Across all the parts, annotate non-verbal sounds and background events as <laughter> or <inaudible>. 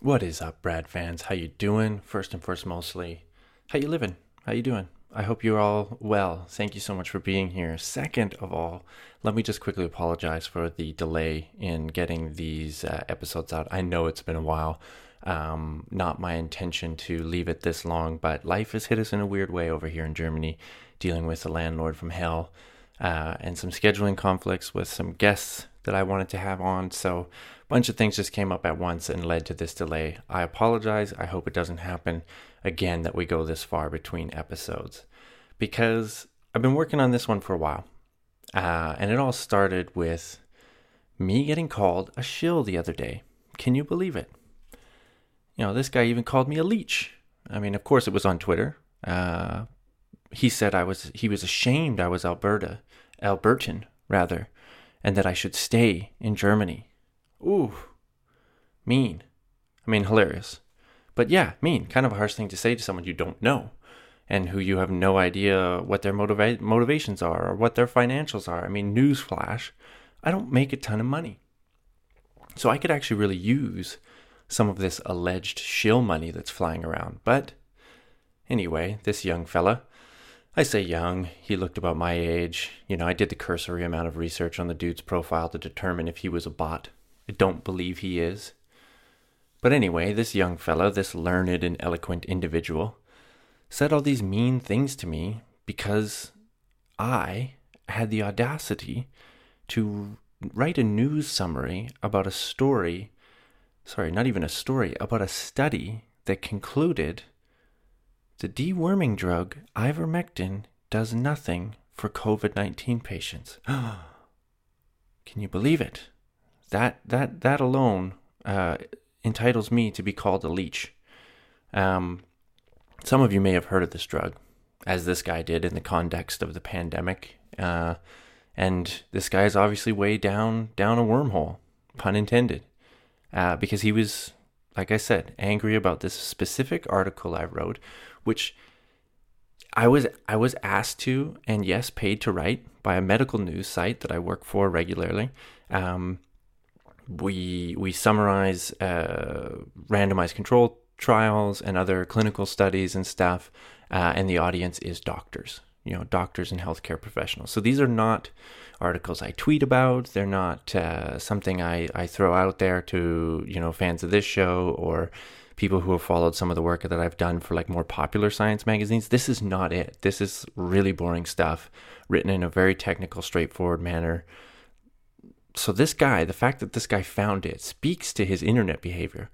What is up, Brad fans? How you doing? First and first, mostly, how you living? How you doing? I hope you're all well. Thank you so much for being here. Second of all, let me just quickly apologize for the delay in getting these uh, episodes out. I know it's been a while. Um, not my intention to leave it this long, but life has hit us in a weird way over here in Germany, dealing with a landlord from hell uh, and some scheduling conflicts with some guests that I wanted to have on. So bunch of things just came up at once and led to this delay. I apologize. I hope it doesn't happen again that we go this far between episodes because I've been working on this one for a while. Uh, and it all started with me getting called a shill the other day. Can you believe it? You know, this guy even called me a leech. I mean, of course, it was on Twitter. Uh, he said I was he was ashamed I was Alberta, Albertan rather, and that I should stay in Germany. Ooh, mean. I mean, hilarious. But yeah, mean. Kind of a harsh thing to say to someone you don't know and who you have no idea what their motiva- motivations are or what their financials are. I mean, newsflash, I don't make a ton of money. So I could actually really use some of this alleged shill money that's flying around. But anyway, this young fella, I say young, he looked about my age. You know, I did the cursory amount of research on the dude's profile to determine if he was a bot. I don't believe he is. But anyway, this young fellow, this learned and eloquent individual, said all these mean things to me because I had the audacity to write a news summary about a story, sorry, not even a story, about a study that concluded the deworming drug ivermectin does nothing for COVID 19 patients. <gasps> Can you believe it? That that that alone uh, entitles me to be called a leech. Um, some of you may have heard of this drug, as this guy did in the context of the pandemic, uh, and this guy is obviously way down down a wormhole, pun intended, uh, because he was, like I said, angry about this specific article I wrote, which. I was I was asked to and yes paid to write by a medical news site that I work for regularly, um, we we summarize uh, randomized control trials and other clinical studies and stuff, uh, and the audience is doctors, you know, doctors and healthcare professionals. So these are not articles I tweet about. They're not uh, something I, I throw out there to you know fans of this show or people who have followed some of the work that I've done for like more popular science magazines. This is not it. This is really boring stuff written in a very technical, straightforward manner so this guy, the fact that this guy found it speaks to his internet behavior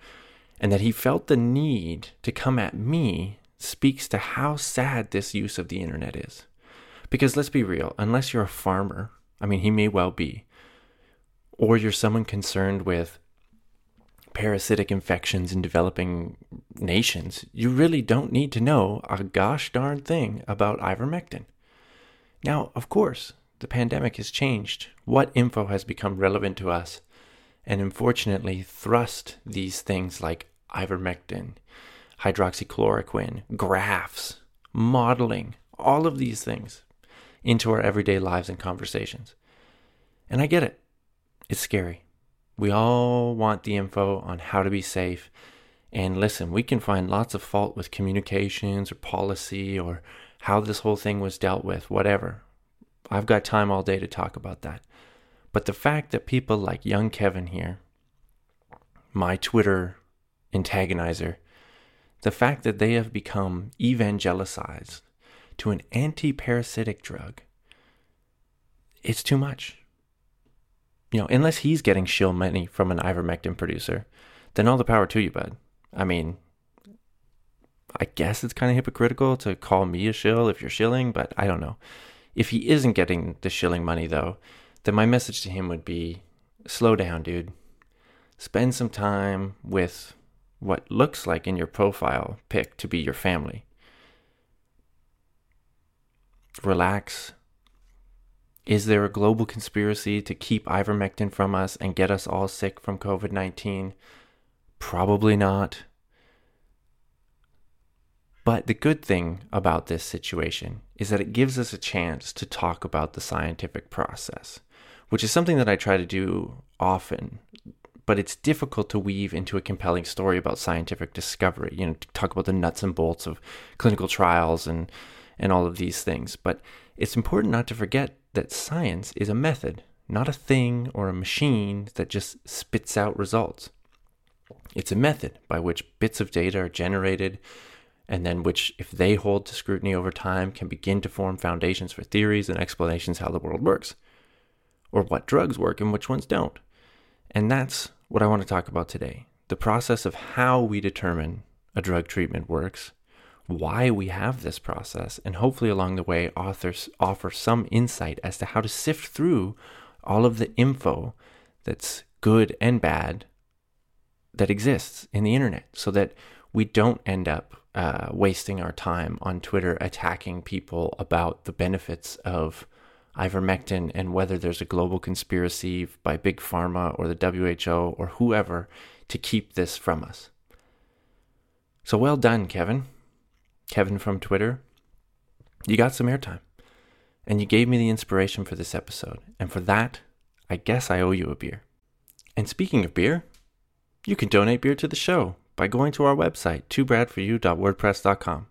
and that he felt the need to come at me speaks to how sad this use of the internet is. Because let's be real, unless you're a farmer, I mean, he may well be, or you're someone concerned with parasitic infections in developing nations, you really don't need to know a gosh darn thing about ivermectin. Now, of course, the pandemic has changed what info has become relevant to us, and unfortunately thrust these things like ivermectin, hydroxychloroquine, graphs, modeling, all of these things into our everyday lives and conversations. And I get it. It's scary. We all want the info on how to be safe. And listen, we can find lots of fault with communications or policy or how this whole thing was dealt with, whatever. I've got time all day to talk about that. But the fact that people like young Kevin here, my Twitter antagonizer, the fact that they have become evangelicized to an anti parasitic drug, it's too much. You know, unless he's getting shill money from an ivermectin producer, then all the power to you, bud. I mean, I guess it's kind of hypocritical to call me a shill if you're shilling, but I don't know. If he isn't getting the shilling money, though, then my message to him would be slow down, dude. Spend some time with what looks like in your profile pic to be your family. Relax. Is there a global conspiracy to keep ivermectin from us and get us all sick from COVID 19? Probably not. But the good thing about this situation is that it gives us a chance to talk about the scientific process, which is something that I try to do often but it's difficult to weave into a compelling story about scientific discovery. You know, to talk about the nuts and bolts of clinical trials and and all of these things. But it's important not to forget that science is a method, not a thing or a machine that just spits out results. It's a method by which bits of data are generated and then which, if they hold to scrutiny over time, can begin to form foundations for theories and explanations how the world works, or what drugs work and which ones don't. And that's what I want to talk about today the process of how we determine a drug treatment works, why we have this process, and hopefully along the way, authors offer some insight as to how to sift through all of the info that's good and bad that exists in the internet so that we don't end up uh, wasting our time on Twitter attacking people about the benefits of ivermectin and whether there's a global conspiracy by Big Pharma or the WHO or whoever to keep this from us. So well done, Kevin. Kevin from Twitter. You got some airtime. And you gave me the inspiration for this episode. And for that, I guess I owe you a beer. And speaking of beer, you can donate beer to the show by going to our website, twobradforyou.wordpress.com.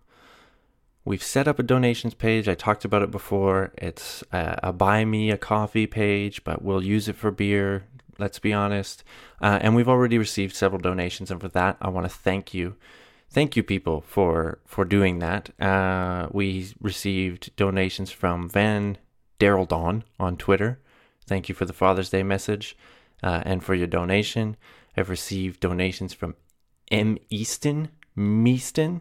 We've set up a donations page. I talked about it before. It's a, a, buy me a coffee page, but we'll use it for beer. Let's be honest. Uh, and we've already received several donations, and for that, I want to thank you. Thank you, people, for for doing that. Uh, we received donations from Van Daryl Dawn on Twitter. Thank you for the Father's Day message uh, and for your donation. I've received donations from M. Easton, Measton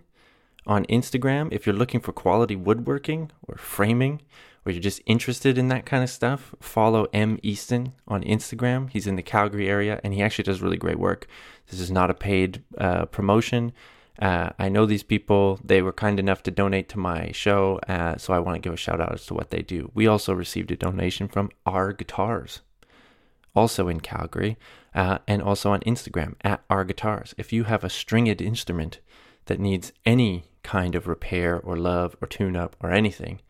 on Instagram. If you're looking for quality woodworking or framing, or you're just interested in that kind of stuff, follow M. Easton on Instagram. He's in the Calgary area and he actually does really great work. This is not a paid uh, promotion. Uh, I know these people, they were kind enough to donate to my show, uh, so I want to give a shout out as to what they do. We also received a donation from R Guitars, also in Calgary uh, and also on Instagram at our guitars. If you have a stringed instrument that needs any kind of repair or love or tune up or anything,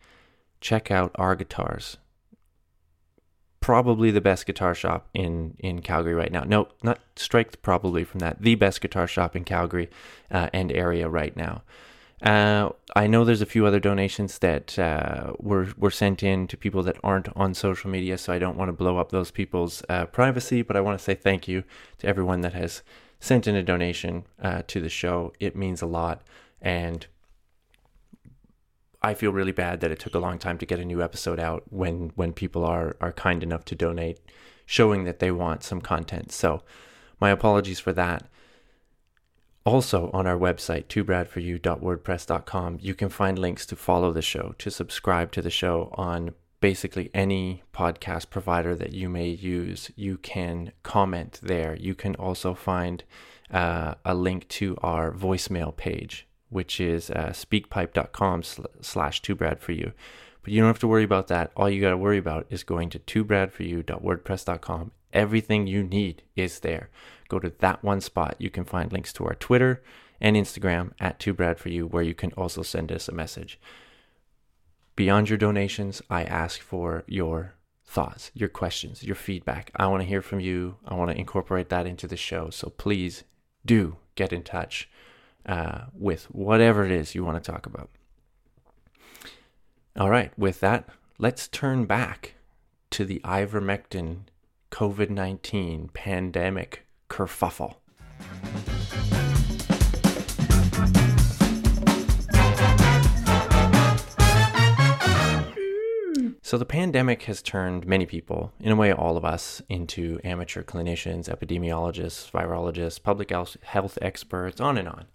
check out our guitars. Probably the best guitar shop in, in Calgary right now. No, not strike probably from that. The best guitar shop in Calgary uh, and area right now. Uh, I know there's a few other donations that uh, were were sent in to people that aren't on social media, so I don't want to blow up those people's uh, privacy. But I want to say thank you to everyone that has sent in a donation uh, to the show. It means a lot, and I feel really bad that it took a long time to get a new episode out when when people are are kind enough to donate, showing that they want some content. So, my apologies for that. Also, on our website, twobradforyou.wordpress.com, you can find links to follow the show, to subscribe to the show on basically any podcast provider that you may use. You can comment there. You can also find uh, a link to our voicemail page, which is uh, speakpipe.com slash twobradforyou. But you don't have to worry about that. All you got to worry about is going to twobradforyou.wordpress.com. Everything you need is there go to that one spot. You can find links to our Twitter and Instagram at 2brad4you, where you can also send us a message. Beyond your donations, I ask for your thoughts, your questions, your feedback. I want to hear from you. I want to incorporate that into the show. So please do get in touch uh, with whatever it is you want to talk about. All right, with that, let's turn back to the ivermectin COVID 19 pandemic kerfuffle. So, the pandemic has turned many people, in a way, all of us, into amateur clinicians, epidemiologists, virologists, public health experts, on and on.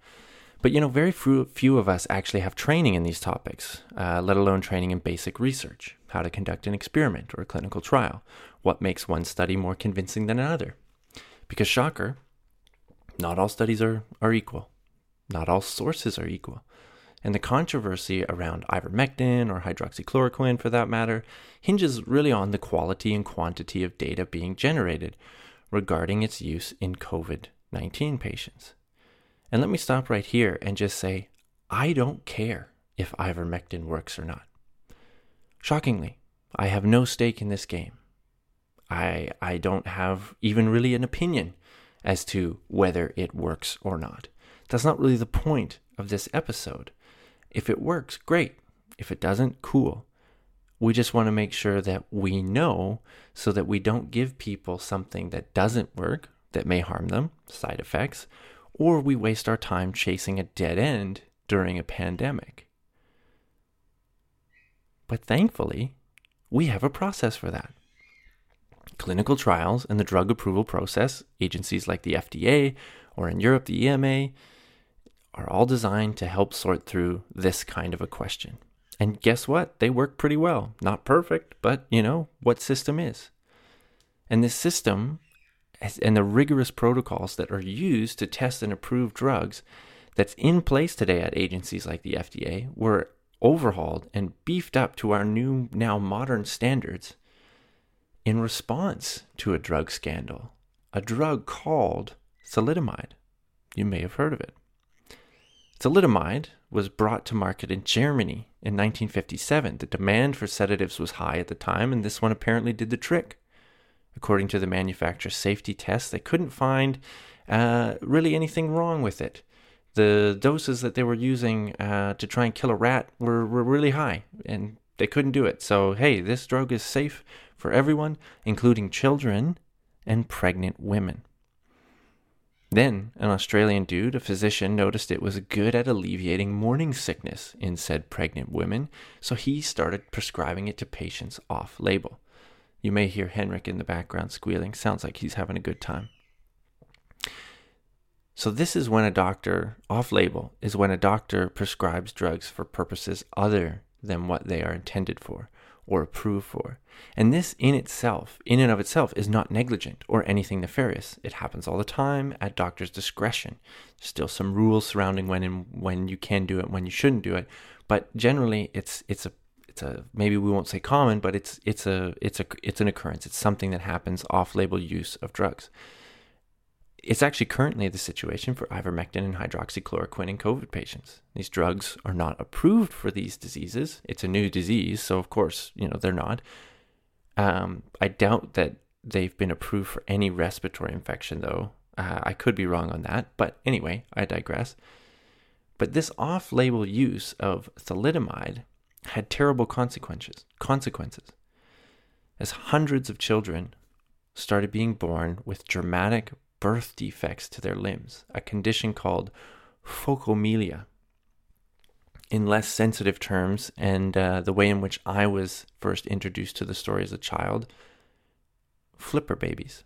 But, you know, very few of us actually have training in these topics, uh, let alone training in basic research how to conduct an experiment or a clinical trial, what makes one study more convincing than another. Because, shocker, not all studies are, are equal, not all sources are equal. And the controversy around ivermectin or hydroxychloroquine, for that matter, hinges really on the quality and quantity of data being generated regarding its use in COVID 19 patients. And let me stop right here and just say I don't care if ivermectin works or not. Shockingly, I have no stake in this game. I I don't have even really an opinion as to whether it works or not. That's not really the point of this episode. If it works, great. If it doesn't, cool. We just want to make sure that we know so that we don't give people something that doesn't work, that may harm them, side effects, or we waste our time chasing a dead end during a pandemic. But thankfully, we have a process for that. Clinical trials and the drug approval process, agencies like the FDA or in Europe, the EMA, are all designed to help sort through this kind of a question. And guess what? They work pretty well. Not perfect, but you know what system is. And this system and the rigorous protocols that are used to test and approve drugs that's in place today at agencies like the FDA were overhauled and beefed up to our new, now modern standards in response to a drug scandal, a drug called thalidomide. You may have heard of it. Thalidomide was brought to market in Germany in 1957. The demand for sedatives was high at the time, and this one apparently did the trick. According to the manufacturer's safety tests, they couldn't find uh, really anything wrong with it. The doses that they were using uh, to try and kill a rat were, were really high, and they couldn't do it. So, hey, this drug is safe for everyone, including children and pregnant women. Then, an Australian dude, a physician, noticed it was good at alleviating morning sickness in said pregnant women, so he started prescribing it to patients off label. You may hear Henrik in the background squealing. Sounds like he's having a good time. So, this is when a doctor, off label, is when a doctor prescribes drugs for purposes other than what they are intended for or approved for. And this in itself, in and of itself, is not negligent or anything nefarious. It happens all the time at doctor's discretion. Still some rules surrounding when and when you can do it, when you shouldn't do it. But generally it's it's a it's a maybe we won't say common, but it's it's a it's a it's an occurrence. It's something that happens off-label use of drugs. It's actually currently the situation for ivermectin and hydroxychloroquine in COVID patients. These drugs are not approved for these diseases. It's a new disease, so of course, you know, they're not. Um, I doubt that they've been approved for any respiratory infection, though. Uh, I could be wrong on that, but anyway, I digress. But this off-label use of thalidomide had terrible consequences. Consequences, as hundreds of children started being born with dramatic birth defects to their limbs, a condition called phocomelia. In less sensitive terms, and uh, the way in which I was first introduced to the story as a child, flipper babies.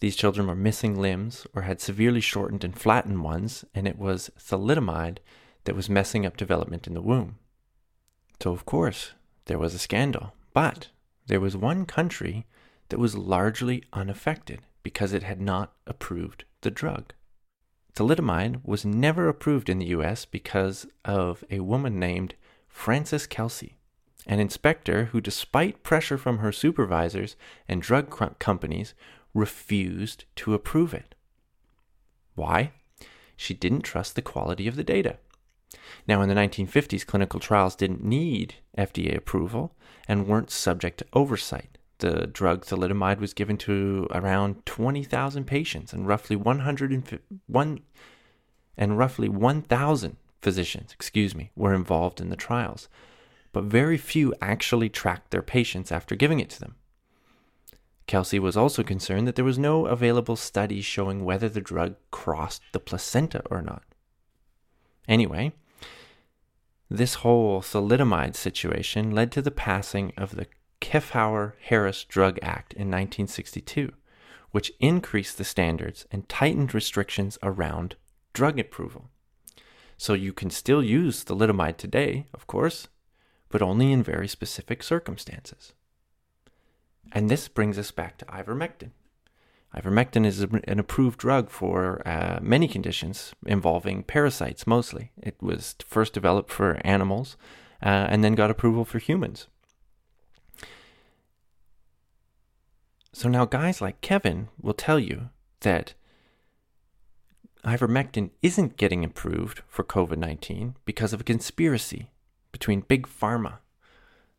These children were missing limbs or had severely shortened and flattened ones, and it was thalidomide that was messing up development in the womb. So, of course, there was a scandal. But there was one country that was largely unaffected because it had not approved the drug. Thalidomide was never approved in the US because of a woman named Frances Kelsey, an inspector who, despite pressure from her supervisors and drug companies, refused to approve it. Why? She didn't trust the quality of the data. Now, in the 1950s, clinical trials didn't need FDA approval and weren't subject to oversight the drug thalidomide was given to around 20,000 patients and roughly 101 and roughly 1,000 physicians, excuse me, were involved in the trials. But very few actually tracked their patients after giving it to them. Kelsey was also concerned that there was no available study showing whether the drug crossed the placenta or not. Anyway, this whole thalidomide situation led to the passing of the Kefauver Harris Drug Act in 1962, which increased the standards and tightened restrictions around drug approval. So you can still use thalidomide today, of course, but only in very specific circumstances. And this brings us back to ivermectin. Ivermectin is an approved drug for uh, many conditions involving parasites mostly. It was first developed for animals uh, and then got approval for humans. So now guys like Kevin will tell you that ivermectin isn't getting approved for COVID 19 because of a conspiracy between Big Pharma,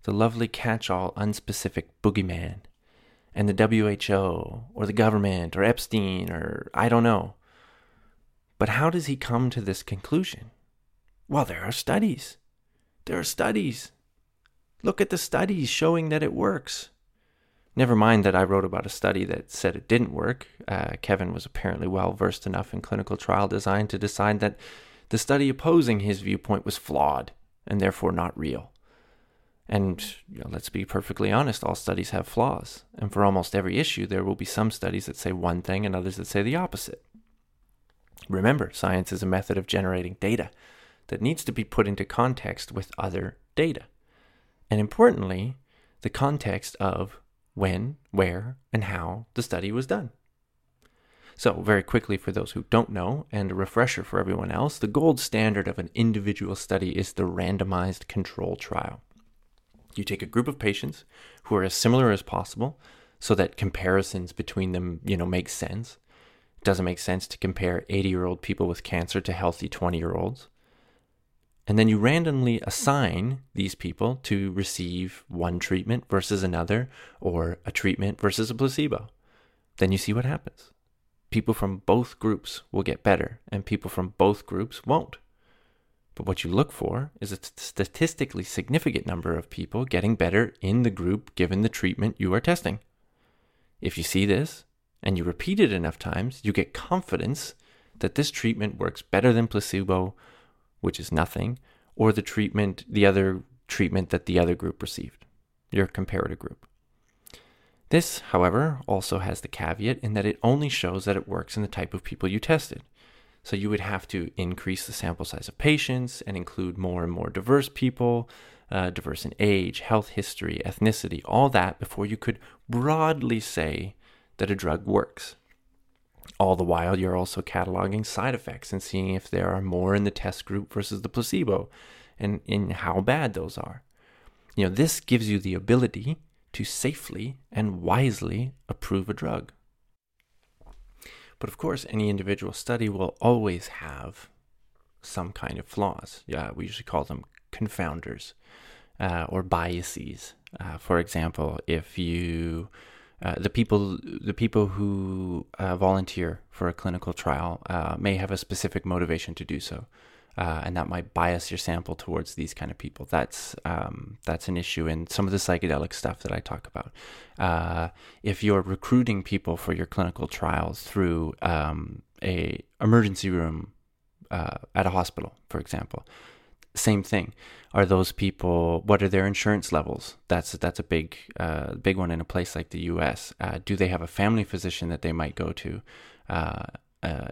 the lovely catch all unspecific boogeyman, and the WHO or the government or Epstein or I don't know. But how does he come to this conclusion? Well, there are studies. There are studies. Look at the studies showing that it works. Never mind that I wrote about a study that said it didn't work. Uh, Kevin was apparently well versed enough in clinical trial design to decide that the study opposing his viewpoint was flawed and therefore not real. And you know, let's be perfectly honest, all studies have flaws. And for almost every issue, there will be some studies that say one thing and others that say the opposite. Remember, science is a method of generating data that needs to be put into context with other data. And importantly, the context of when, where, and how the study was done. So, very quickly, for those who don't know, and a refresher for everyone else, the gold standard of an individual study is the randomized control trial. You take a group of patients who are as similar as possible so that comparisons between them, you know, make sense. It doesn't make sense to compare 80 year old people with cancer to healthy 20 year olds. And then you randomly assign these people to receive one treatment versus another, or a treatment versus a placebo. Then you see what happens. People from both groups will get better, and people from both groups won't. But what you look for is a statistically significant number of people getting better in the group given the treatment you are testing. If you see this and you repeat it enough times, you get confidence that this treatment works better than placebo, which is nothing, or the treatment, the other treatment that the other group received, your comparator group. This, however, also has the caveat in that it only shows that it works in the type of people you tested. So you would have to increase the sample size of patients and include more and more diverse people, uh, diverse in age, health history, ethnicity, all that before you could broadly say that a drug works. All the while, you're also cataloging side effects and seeing if there are more in the test group versus the placebo and in how bad those are. You know, this gives you the ability to safely and wisely approve a drug. But of course, any individual study will always have some kind of flaws. Yeah, we usually call them confounders uh, or biases. Uh, for example, if you uh, the people the people who uh, volunteer for a clinical trial uh, may have a specific motivation to do so uh, and that might bias your sample towards these kind of people. That's um, that's an issue in some of the psychedelic stuff that I talk about. Uh, if you're recruiting people for your clinical trials through um, a emergency room at a hospital, for example, same thing. Are those people? What are their insurance levels? That's that's a big uh, big one in a place like the U.S. Uh, do they have a family physician that they might go to uh,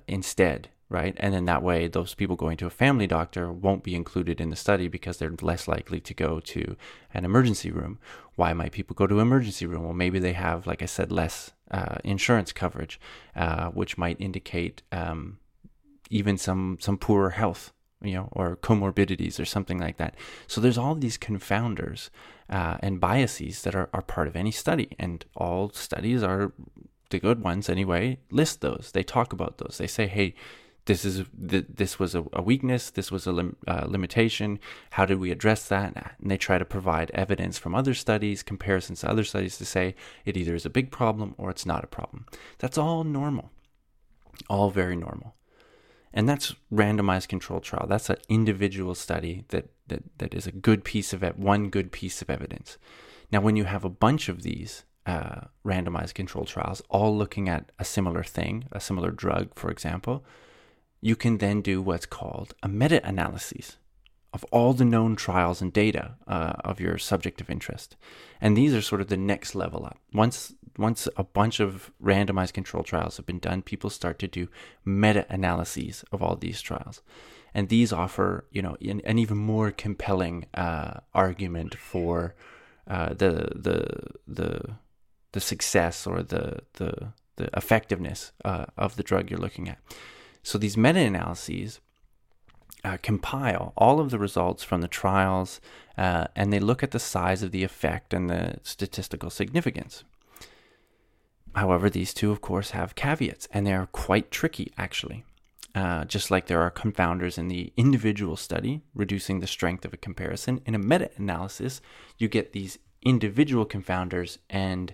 instead? right? And then that way, those people going to a family doctor won't be included in the study because they're less likely to go to an emergency room. Why might people go to emergency room? Well, maybe they have, like I said, less uh, insurance coverage, uh, which might indicate um, even some some poorer health, you know, or comorbidities or something like that. So there's all these confounders uh, and biases that are, are part of any study, and all studies are the good ones anyway list those. They talk about those. They say, hey this is this was a, a weakness this was a lim, uh, limitation how did we address that and they try to provide evidence from other studies comparisons to other studies to say it either is a big problem or it's not a problem that's all normal all very normal and that's randomized controlled trial. That's an individual study that that, that is a good piece of one good piece of evidence. Now when you have a bunch of these uh, randomized control trials all looking at a similar thing a similar drug for example you can then do what's called a meta analysis of all the known trials and data uh, of your subject of interest. And these are sort of the next level up. Once once a bunch of randomized control trials have been done, people start to do meta analyses of all these trials. And these offer, you know, an, an even more compelling uh, argument for uh, the the the the success or the the the effectiveness uh, of the drug you're looking at. So these meta analyses uh, compile all of the results from the trials uh, and they look at the size of the effect and the statistical significance. However, these two, of course, have caveats and they are quite tricky, actually. Uh, just like there are confounders in the individual study, reducing the strength of a comparison, in a meta analysis, you get these individual confounders and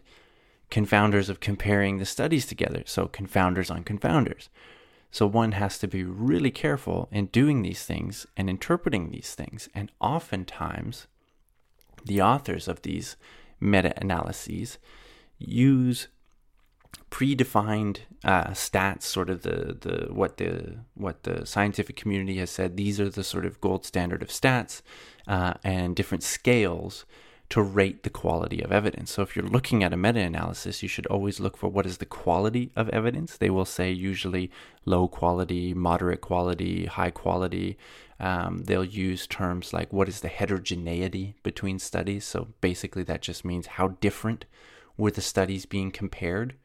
confounders of comparing the studies together. So, confounders on confounders. So, one has to be really careful in doing these things and interpreting these things. And oftentimes, the authors of these meta analyses use predefined uh, stats, sort of the, the what the what the scientific community has said. These are the sort of gold standard of stats, uh, and different scales to rate the quality of evidence. So if you're looking at a meta-analysis, you should always look for what is the quality of evidence. They will say usually low quality, moderate quality, high quality. Um, they'll use terms like what is the heterogeneity between studies. So basically, that just means how different were the studies being compared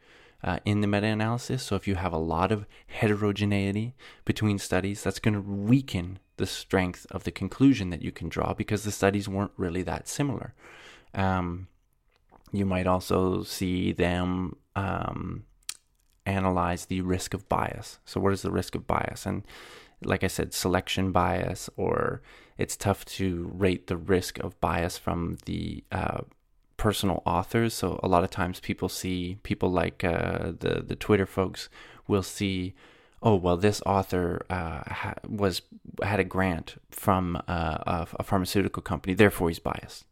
uh, in the meta analysis. So if you have a lot of heterogeneity between studies, that's going to weaken the strength of the conclusion that you can draw because the studies weren't really that similar. Um, you might also see them um, analyze the risk of bias. So, what is the risk of bias? And like I said, selection bias, or it's tough to rate the risk of bias from the uh, personal authors. So a lot of times people see people like uh, the the Twitter folks will see, oh well, this author uh, ha- was had a grant from uh, a, a, pharmaceutical company, therefore he's biased.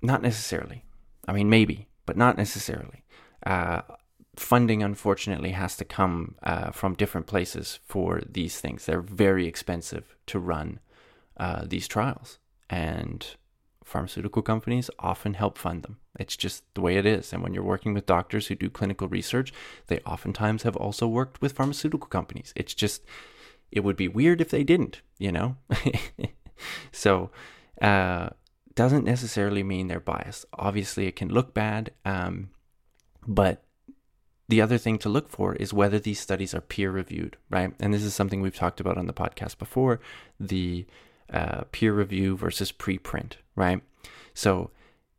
Not necessarily. I mean, maybe, but not necessarily. Uh, funding, unfortunately, has to come uh, from different places for these things. They're very expensive to run uh, these trials, and pharmaceutical companies often help fund them. It's just the way it is. And when you're working with doctors who do clinical research, they oftentimes have also worked with pharmaceutical companies. It's just, it would be weird if they didn't, you know? <laughs> so, uh, doesn't necessarily mean they're biased. Obviously, it can look bad, um, but the other thing to look for is whether these studies are peer reviewed, right? And this is something we've talked about on the podcast before the uh, peer review versus preprint, right? So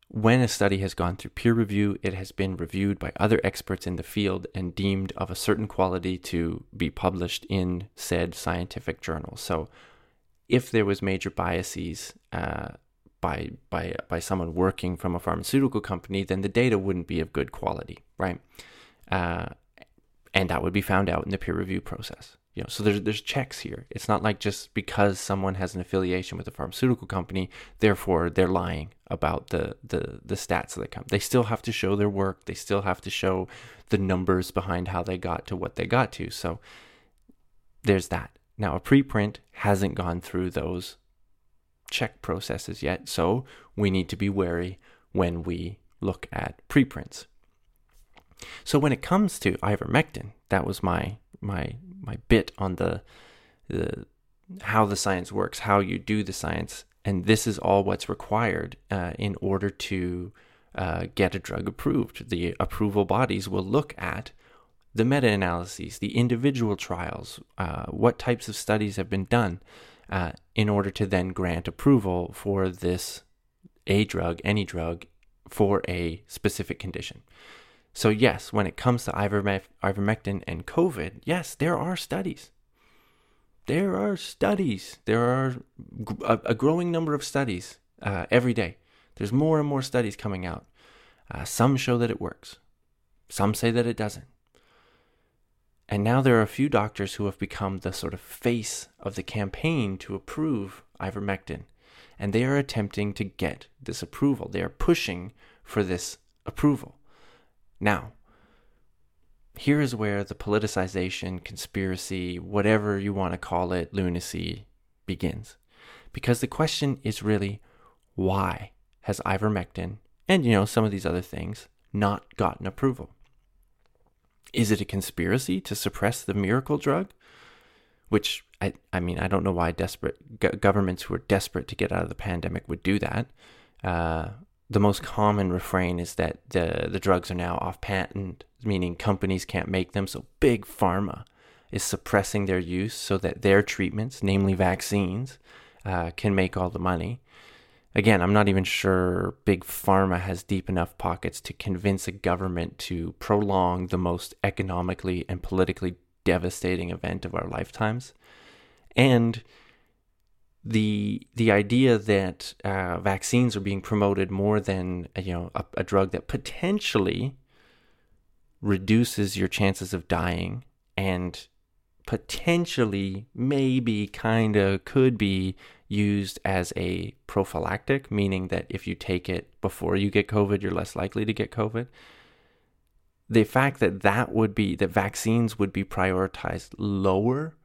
when a study has gone through peer review, it has been reviewed by other experts in the field and deemed of a certain quality to be published in said scientific journal. So if there was major biases uh, by by by someone working from a pharmaceutical company, then the data wouldn't be of good quality, right? Uh, and that would be found out in the peer review process you know so there's there's checks here. It's not like just because someone has an affiliation with a pharmaceutical company therefore they're lying about the the the stats that come. They still have to show their work. They still have to show the numbers behind how they got to what they got to. So there's that. Now a preprint hasn't gone through those check processes yet. So we need to be wary when we look at preprints so when it comes to ivermectin that was my my my bit on the the how the science works, how you do the science, and this is all what's required uh, in order to uh, get a drug approved. The approval bodies will look at the meta analyses, the individual trials, uh, what types of studies have been done uh, in order to then grant approval for this a drug, any drug, for a specific condition. So, yes, when it comes to ivermectin and COVID, yes, there are studies. There are studies. There are a, growing number of studies uh, every day. There's more and more studies coming out. Uh, some show that it works, some say that it doesn't. And now there are a few doctors who have become the sort of face of the campaign to approve ivermectin. And they are attempting to get this approval. They are pushing for this approval. Now, here is where the politicization, conspiracy, whatever you want to call it, lunacy begins. Because the question is really why has ivermectin and you know some of these other things not gotten approval? Is it a conspiracy to suppress the miracle drug? Which I, I mean, I don't know why desperate governments who are desperate to get out of the pandemic would do that. Uh, the most common refrain is that the the drugs are now off patent, meaning companies can't make them. So big pharma is suppressing their use so that their treatments, namely vaccines, uh, can make all the money. Again, I'm not even sure big pharma has deep enough pockets to convince a government to prolong the most economically and politically devastating event of our lifetimes. And the the idea that uh, vaccines are being promoted more than you know a, a drug that potentially reduces your chances of dying and potentially maybe kind of could be used as a prophylactic meaning that if you take it before you get covid you're less likely to get covid. The fact that that would be that vaccines would be prioritized lower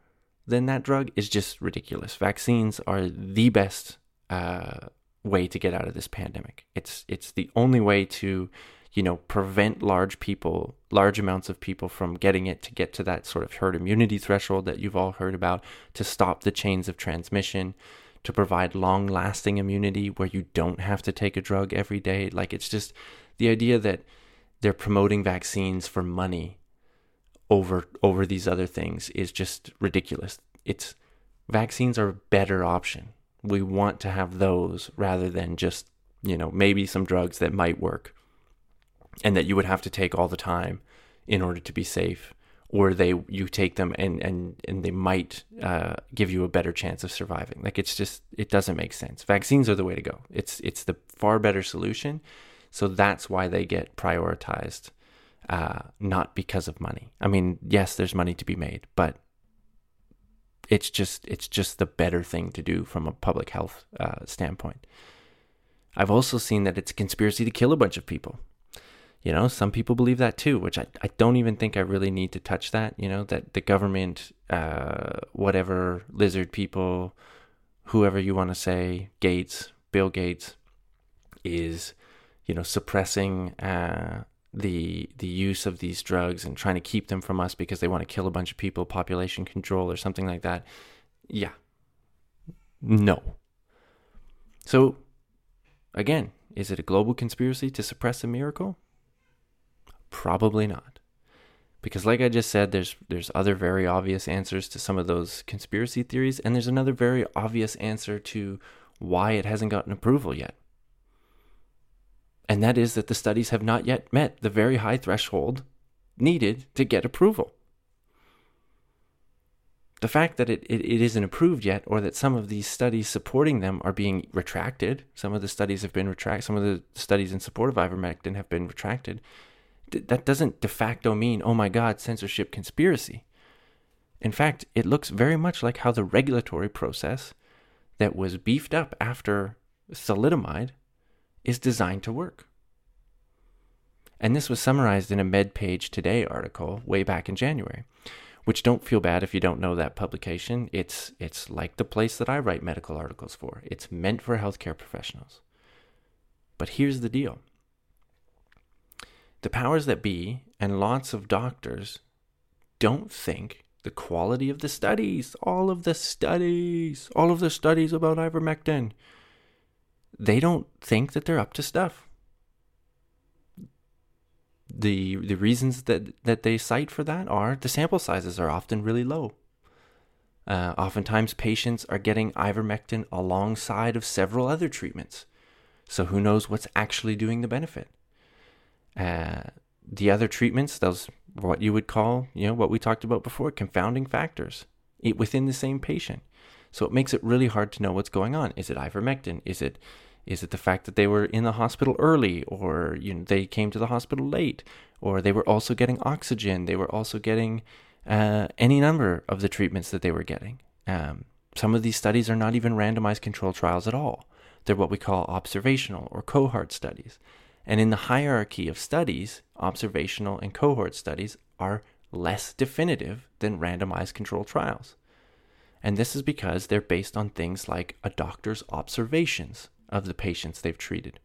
than that drug is just ridiculous. Vaccines are the best uh, way to get out of this pandemic. It's it's the only way to, you know, prevent large people, large amounts of people from getting it to get to that sort of herd immunity threshold that you've all heard about, to stop the chains of transmission, to provide long-lasting immunity where you don't have to take a drug every day. Like it's just the idea that they're promoting vaccines for money over over these other things is just ridiculous. It's vaccines are a better option. We want to have those rather than just, you know, maybe some drugs that might work and that you would have to take all the time in order to be safe or they you take them and and and they might uh, give you a better chance of surviving. Like it's just it doesn't make sense. Vaccines are the way to go. It's it's the far better solution. So that's why they get prioritized uh, not because of money. I mean, yes, there's money to be made, but it's just it's just the better thing to do from a public health uh, standpoint. I've also seen that it's a conspiracy to kill a bunch of people. You know, some people believe that too, which I, I don't even think I really need to touch that. You know, that the government, uh, whatever, lizard people, whoever you want to say, Gates, Bill Gates, is, you know, suppressing uh, the the use of these drugs and trying to keep them from us because they want to kill a bunch of people, population control or something like that. Yeah. No. So again, is it a global conspiracy to suppress a miracle? Probably not. Because like I just said there's there's other very obvious answers to some of those conspiracy theories and there's another very obvious answer to why it hasn't gotten approval yet and that is that the studies have not yet met the very high threshold needed to get approval. The fact that it, it, it isn't approved yet, or that some of these studies supporting them are being retracted, some of the studies have been retracted, some of the studies in support of ivermectin have been retracted, that doesn't de facto mean, oh my God, censorship conspiracy. In fact, it looks very much like how the regulatory process that was beefed up after thalidomide is designed to work. And this was summarized in a MedPage Today article way back in January, which don't feel bad if you don't know that publication. It's it's like the place that I write medical articles for. It's meant for healthcare professionals. But here's the deal. The powers that be and lots of doctors don't think the quality of the studies, all of the studies, all of the studies about ivermectin, they don't think that they're up to stuff. The the reasons that, that they cite for that are the sample sizes are often really low. Uh, oftentimes, patients are getting ivermectin alongside of several other treatments. So, who knows what's actually doing the benefit? Uh, the other treatments, those what you would call, you know, what we talked about before, confounding factors within the same patient. So it makes it really hard to know what's going on. Is it ivermectin? Is it is it the fact that they were in the hospital early, or you know they came to the hospital late, or they were also getting oxygen? They were also getting uh, any number of the treatments that they were getting. Um, some of these studies are not even randomized controlled trials at all. They're what we call observational or cohort studies. And in the hierarchy of studies, observational and cohort studies are less definitive than randomized controlled trials. And this is because they're based on things like a doctor's observations of the patients they've treated.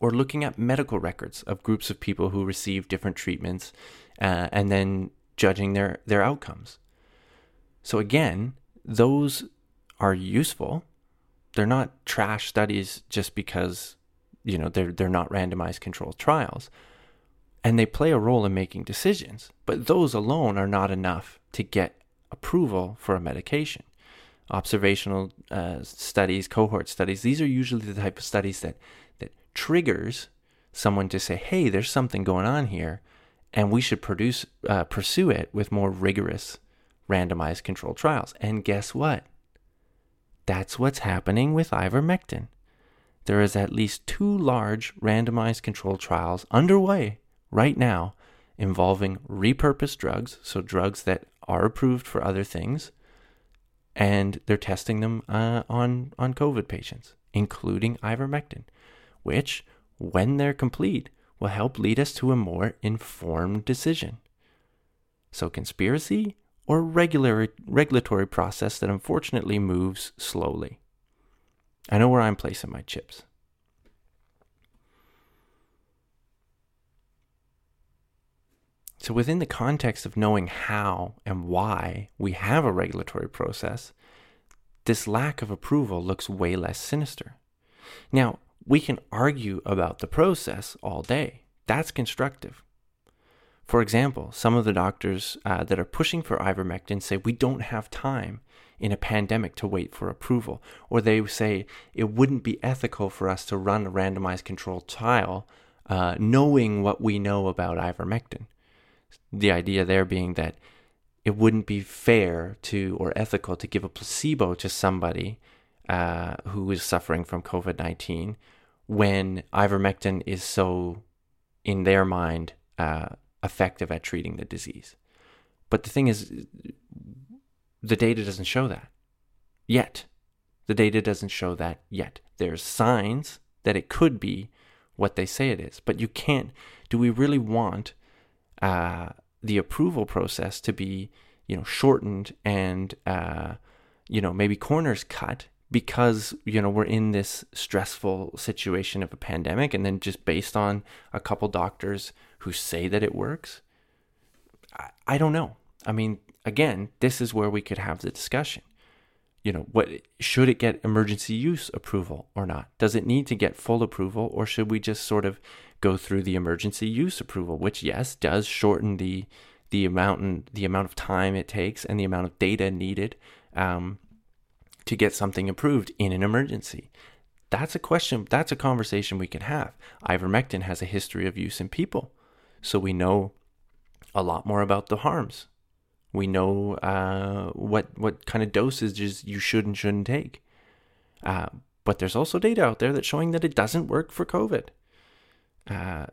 Or looking at medical records of groups of people who receive different treatments uh, and then judging their, their outcomes. So, again, those are useful. They're not trash studies just because you know they're they're not randomized controlled trials and they play a role in making decisions but those alone are not enough to get approval for a medication observational uh, studies, cohort studies, these are usually the type of studies that, that triggers someone to say, hey, there's something going on here, and we should produce, uh, pursue it with more rigorous randomized controlled trials. And guess what? That's what's happening with ivermectin. There is at least two large randomized controlled trials underway right now involving repurposed drugs, so drugs that are approved for other things, and they're testing them uh, on on COVID patients, including ivermectin, which, when they're complete, will help lead us to a more informed decision. So, conspiracy or regular regulatory process that unfortunately moves slowly. I know where I'm placing my chips. So, within the context of knowing how and why we have a regulatory process, this lack of approval looks way less sinister. Now, we can argue about the process all day. That's constructive. For example, some of the doctors uh, that are pushing for ivermectin say we don't have time in a pandemic to wait for approval, or they say it wouldn't be ethical for us to run a randomized controlled trial uh, knowing what we know about ivermectin the idea there being that it wouldn't be fair to or ethical to give a placebo to somebody uh, who is suffering from COVID 19 when ivermectin is so, in their mind, uh, effective at treating the disease. But the thing is, the data doesn't show that yet. The data doesn't show that yet. There's signs that it could be what they say it is, but you can't. Do we really want uh, the approval process to be you know shortened and uh, you know maybe corners cut because you know we're in this stressful situation of a pandemic. And then just based on a couple doctors who say that it works I, I don't know. I mean again this is where we could have the discussion. You know what should it get emergency use approval or not? Does it need to get full approval or should we just sort of go through the emergency use approval, which yes does shorten the the amount and the amount of time it takes and the amount of data needed um, to get something approved in an emergency. That's a question. That's a conversation we can have. Ivermectin has a history of use in people, so we know a lot more about the harms. We know uh, what what kind of dosages you should and shouldn't take. Uh, but there's also data out there that's showing that it doesn't work for COVID uh,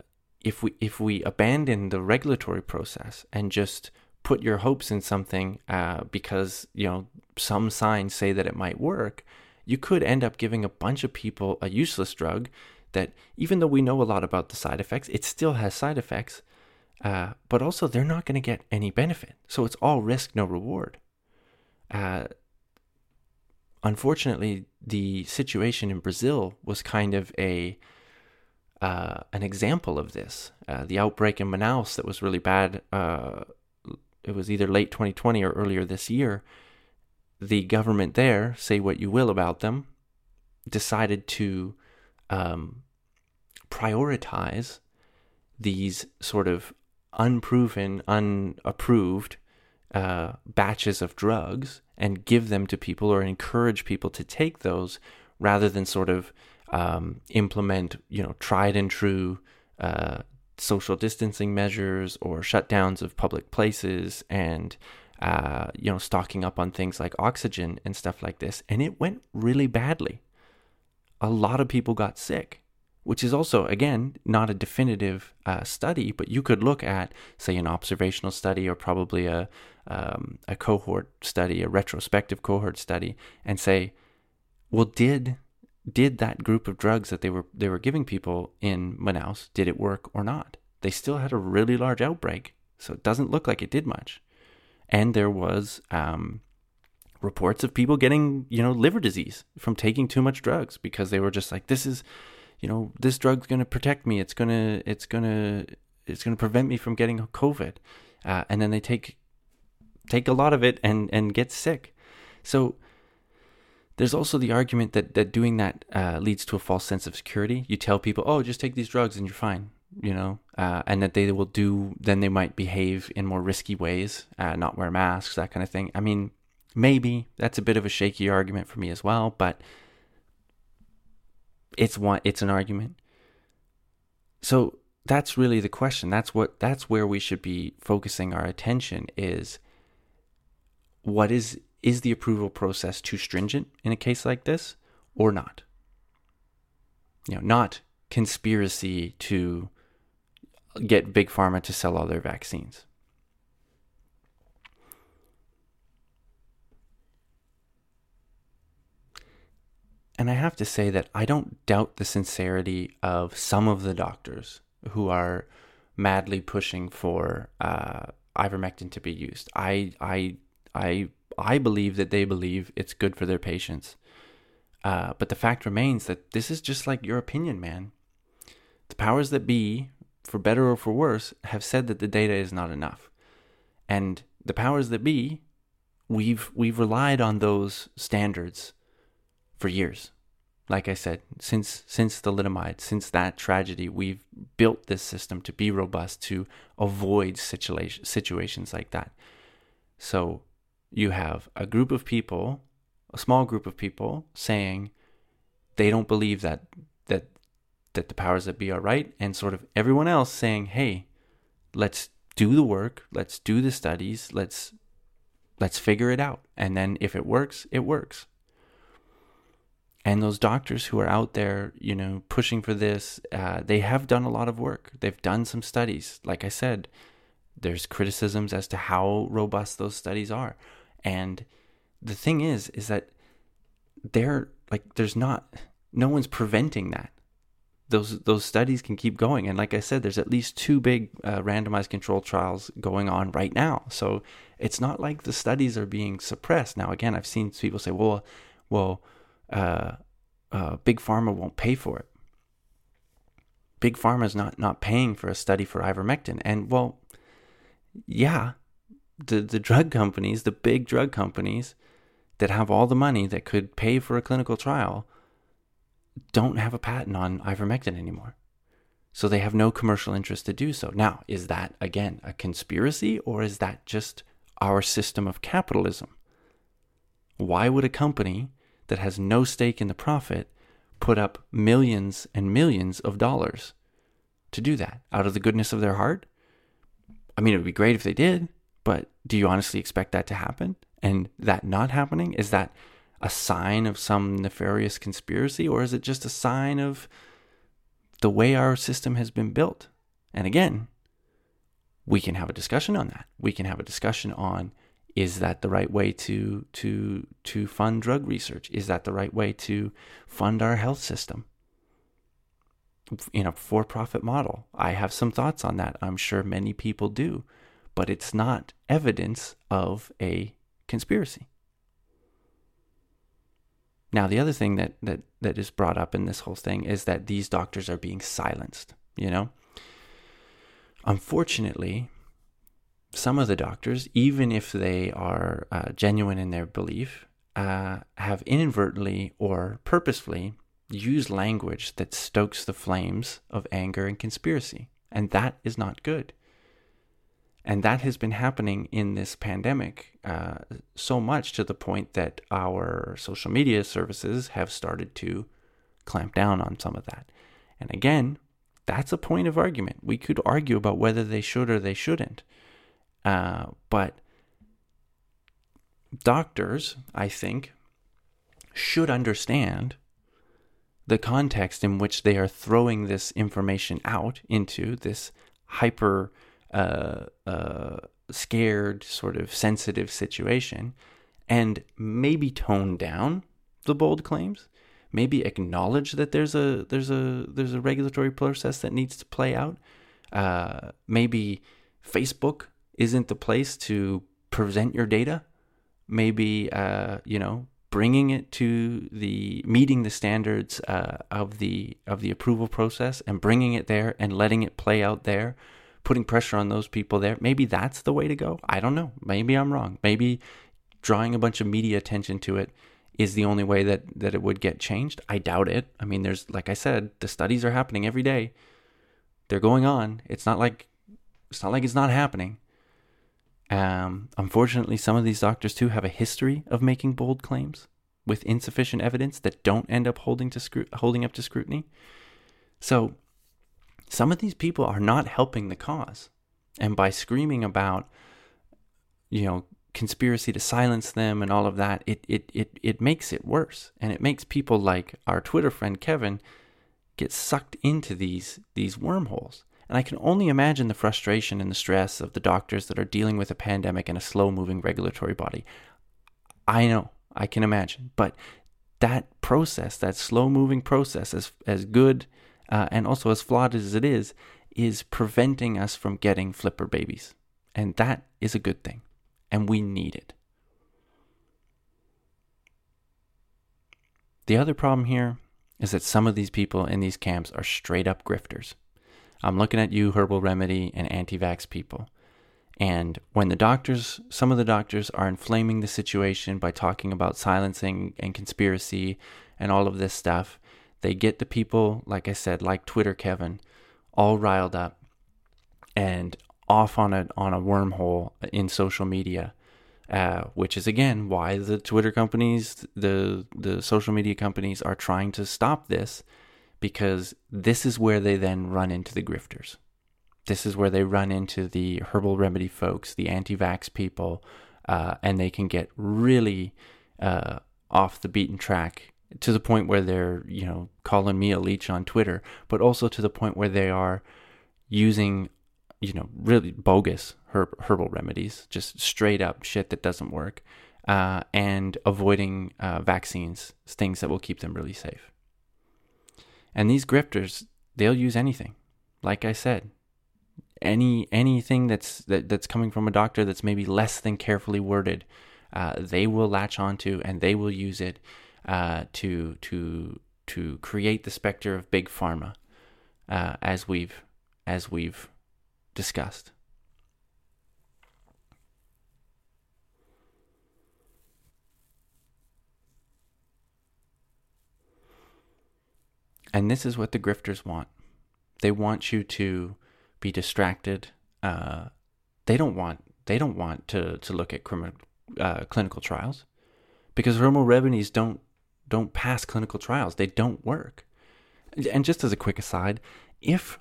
if we if we abandon the regulatory process and just put your hopes in something uh, because you know some signs say that it might work, you could end up giving a bunch of people a useless drug that even though we know a lot about the side effects, it still has side effects. Uh, but also, they're not going to get any benefit. So it's all risk, no reward. Uh, unfortunately, the situation in Brazil was kind of a uh, an example of this. Uh, the outbreak in Manaus that was really bad. Uh, it was either late 2020 or earlier this year. The government there, say what you will about them, decided to um, prioritize these sort of unproven, unapproved uh, batches of drugs and give them to people or encourage people to take those rather than sort of um, implement, you know, tried and true uh, social distancing measures or shutdowns of public places and uh, you know stocking up on things like oxygen and stuff like this. And it went really badly. A lot of people got sick, which is also again not a definitive uh, study, but you could look at say an observational study or probably a um, a cohort study, a retrospective cohort study, and say, well, did did that group of drugs that they were they were giving people in Manaus did it work or not? They still had a really large outbreak, so it doesn't look like it did much. And there was um, reports of people getting you know liver disease from taking too much drugs because they were just like this is you know this drug's going to protect me it's going to it's going to it's going to prevent me from getting covid uh, and then they take take a lot of it and and get sick so there's also the argument that, that doing that uh, leads to a false sense of security. You tell people, oh, just take these drugs and you're fine, you know, uh, and that they will do, then they might behave in more risky ways, uh, not wear masks, that kind of thing. I mean, maybe that's a bit of a shaky argument for me as well, but it's one, it's an argument. So that's really the question. That's what, that's where we should be focusing our attention is what is is the approval process too stringent in a case like this or not? You know, not conspiracy to get big pharma to sell all their vaccines. And I have to say that I don't doubt the sincerity of some of the doctors who are madly pushing for uh, ivermectin to be used. I, I, I, I believe that they believe it's good for their patients. Uh, but the fact remains that this is just like your opinion, man. The powers that be, for better or for worse, have said that the data is not enough. And the powers that be, we've we've relied on those standards for years. Like I said, since since the thalidomide, since that tragedy, we've built this system to be robust to avoid situation, situations like that. So you have a group of people, a small group of people saying they don't believe that that that the powers that be are right and sort of everyone else saying, "Hey, let's do the work, let's do the studies, let's let's figure it out. And then if it works, it works." And those doctors who are out there, you know, pushing for this, uh, they have done a lot of work. They've done some studies. Like I said, there's criticisms as to how robust those studies are. And the thing is, is that they're like, there's not, no one's preventing that those those studies can keep going. And like I said, there's at least two big uh, randomized control trials going on right now. So it's not like the studies are being suppressed. Now, again, I've seen people say, "Well, well, uh, uh, big pharma won't pay for it." Big pharma is not not paying for a study for ivermectin, and well, yeah, the the drug companies, the big drug companies that have all the money that could pay for a clinical trial don't have a patent on ivermectin anymore. So they have no commercial interest to do so. Now, is that, again, a conspiracy or is that just our system of capitalism? Why would a company that has no stake in the profit put up millions and millions of dollars to do that out of the goodness of their heart? I mean, it would be great if they did, but do you honestly expect that to happen? And that not happening, is that a sign of some nefarious conspiracy, or is it just a sign of the way our system has been built? And again, we can have a discussion on that. We can have a discussion on is that the right way to to to fund drug research? Is that the right way to fund our health system? In a for-profit model. I have some thoughts on that. I'm sure many people do, but it's not evidence of a conspiracy. Now, the other thing that, that, that is brought up in this whole thing is that these doctors are being silenced, you know? Unfortunately, some of the doctors, even if they are uh, genuine in their belief, uh, have inadvertently or purposefully used language that stokes the flames of anger and conspiracy. And that is not good. And that has been happening in this pandemic uh, so much to the point that our social media services have started to clamp down on some of that. And again, that's a point of argument. We could argue about whether they should or they shouldn't. Uh, but doctors, I think, should understand the context in which they are throwing this information out into this hyper uh, scared, sort of sensitive situation, and maybe tone down the bold claims, maybe acknowledge that there's a there's a there's a regulatory process that needs to play out. Uh, maybe Facebook isn't the place to present your data. Maybe uh, you know bringing it to the meeting the standards uh, of the of the approval process and bringing it there and letting it play out there putting pressure on those people there. Maybe that's the way to go. I don't know. Maybe I'm wrong. Maybe drawing a bunch of media attention to it is the only way that that it would get changed. I doubt it. I mean, there's like I said, the studies are happening every day. They're going on. It's not like it's not like it's not happening. Um, unfortunately, some of these doctors too have a history of making bold claims with insufficient evidence that don't end up holding to scru- holding up to scrutiny. So some of these people are not helping the cause. And by screaming about, you know, conspiracy to silence them and all of that, it, it, it, it makes it worse. And it makes people like our Twitter friend Kevin get sucked into these, these wormholes. And I can only imagine the frustration and the stress of the doctors that are dealing with a pandemic and a slow moving regulatory body. I know, I can imagine. But that process, that slow moving process, as, as good uh, and also as flawed as it is, is preventing us from getting flipper babies. And that is a good thing. And we need it. The other problem here is that some of these people in these camps are straight up grifters. I'm looking at you, herbal remedy and anti vax people. And when the doctors, some of the doctors are inflaming the situation by talking about silencing and conspiracy and all of this stuff, they get the people, like I said, like Twitter Kevin, all riled up and off on a on a wormhole in social media, uh, which is again why the Twitter companies, the the social media companies are trying to stop this, because this is where they then run into the grifters. This is where they run into the herbal remedy folks, the anti-vax people, uh, and they can get really uh, off the beaten track to the point where they're you know calling me a leech on Twitter, but also to the point where they are using you know, really bogus herb, herbal remedies, just straight up shit that doesn't work, uh, and avoiding uh, vaccines, things that will keep them really safe. And these grifters, they'll use anything. Like I said, any anything that's that, that's coming from a doctor that's maybe less than carefully worded, uh, they will latch onto and they will use it uh, to to to create the specter of big pharma, uh, as we've as we've discussed. And this is what the grifters want. They want you to be distracted. Uh, they don't want they don't want to to look at criminal uh, clinical trials because herbal remedies don't don't pass clinical trials. They don't work. And just as a quick aside, if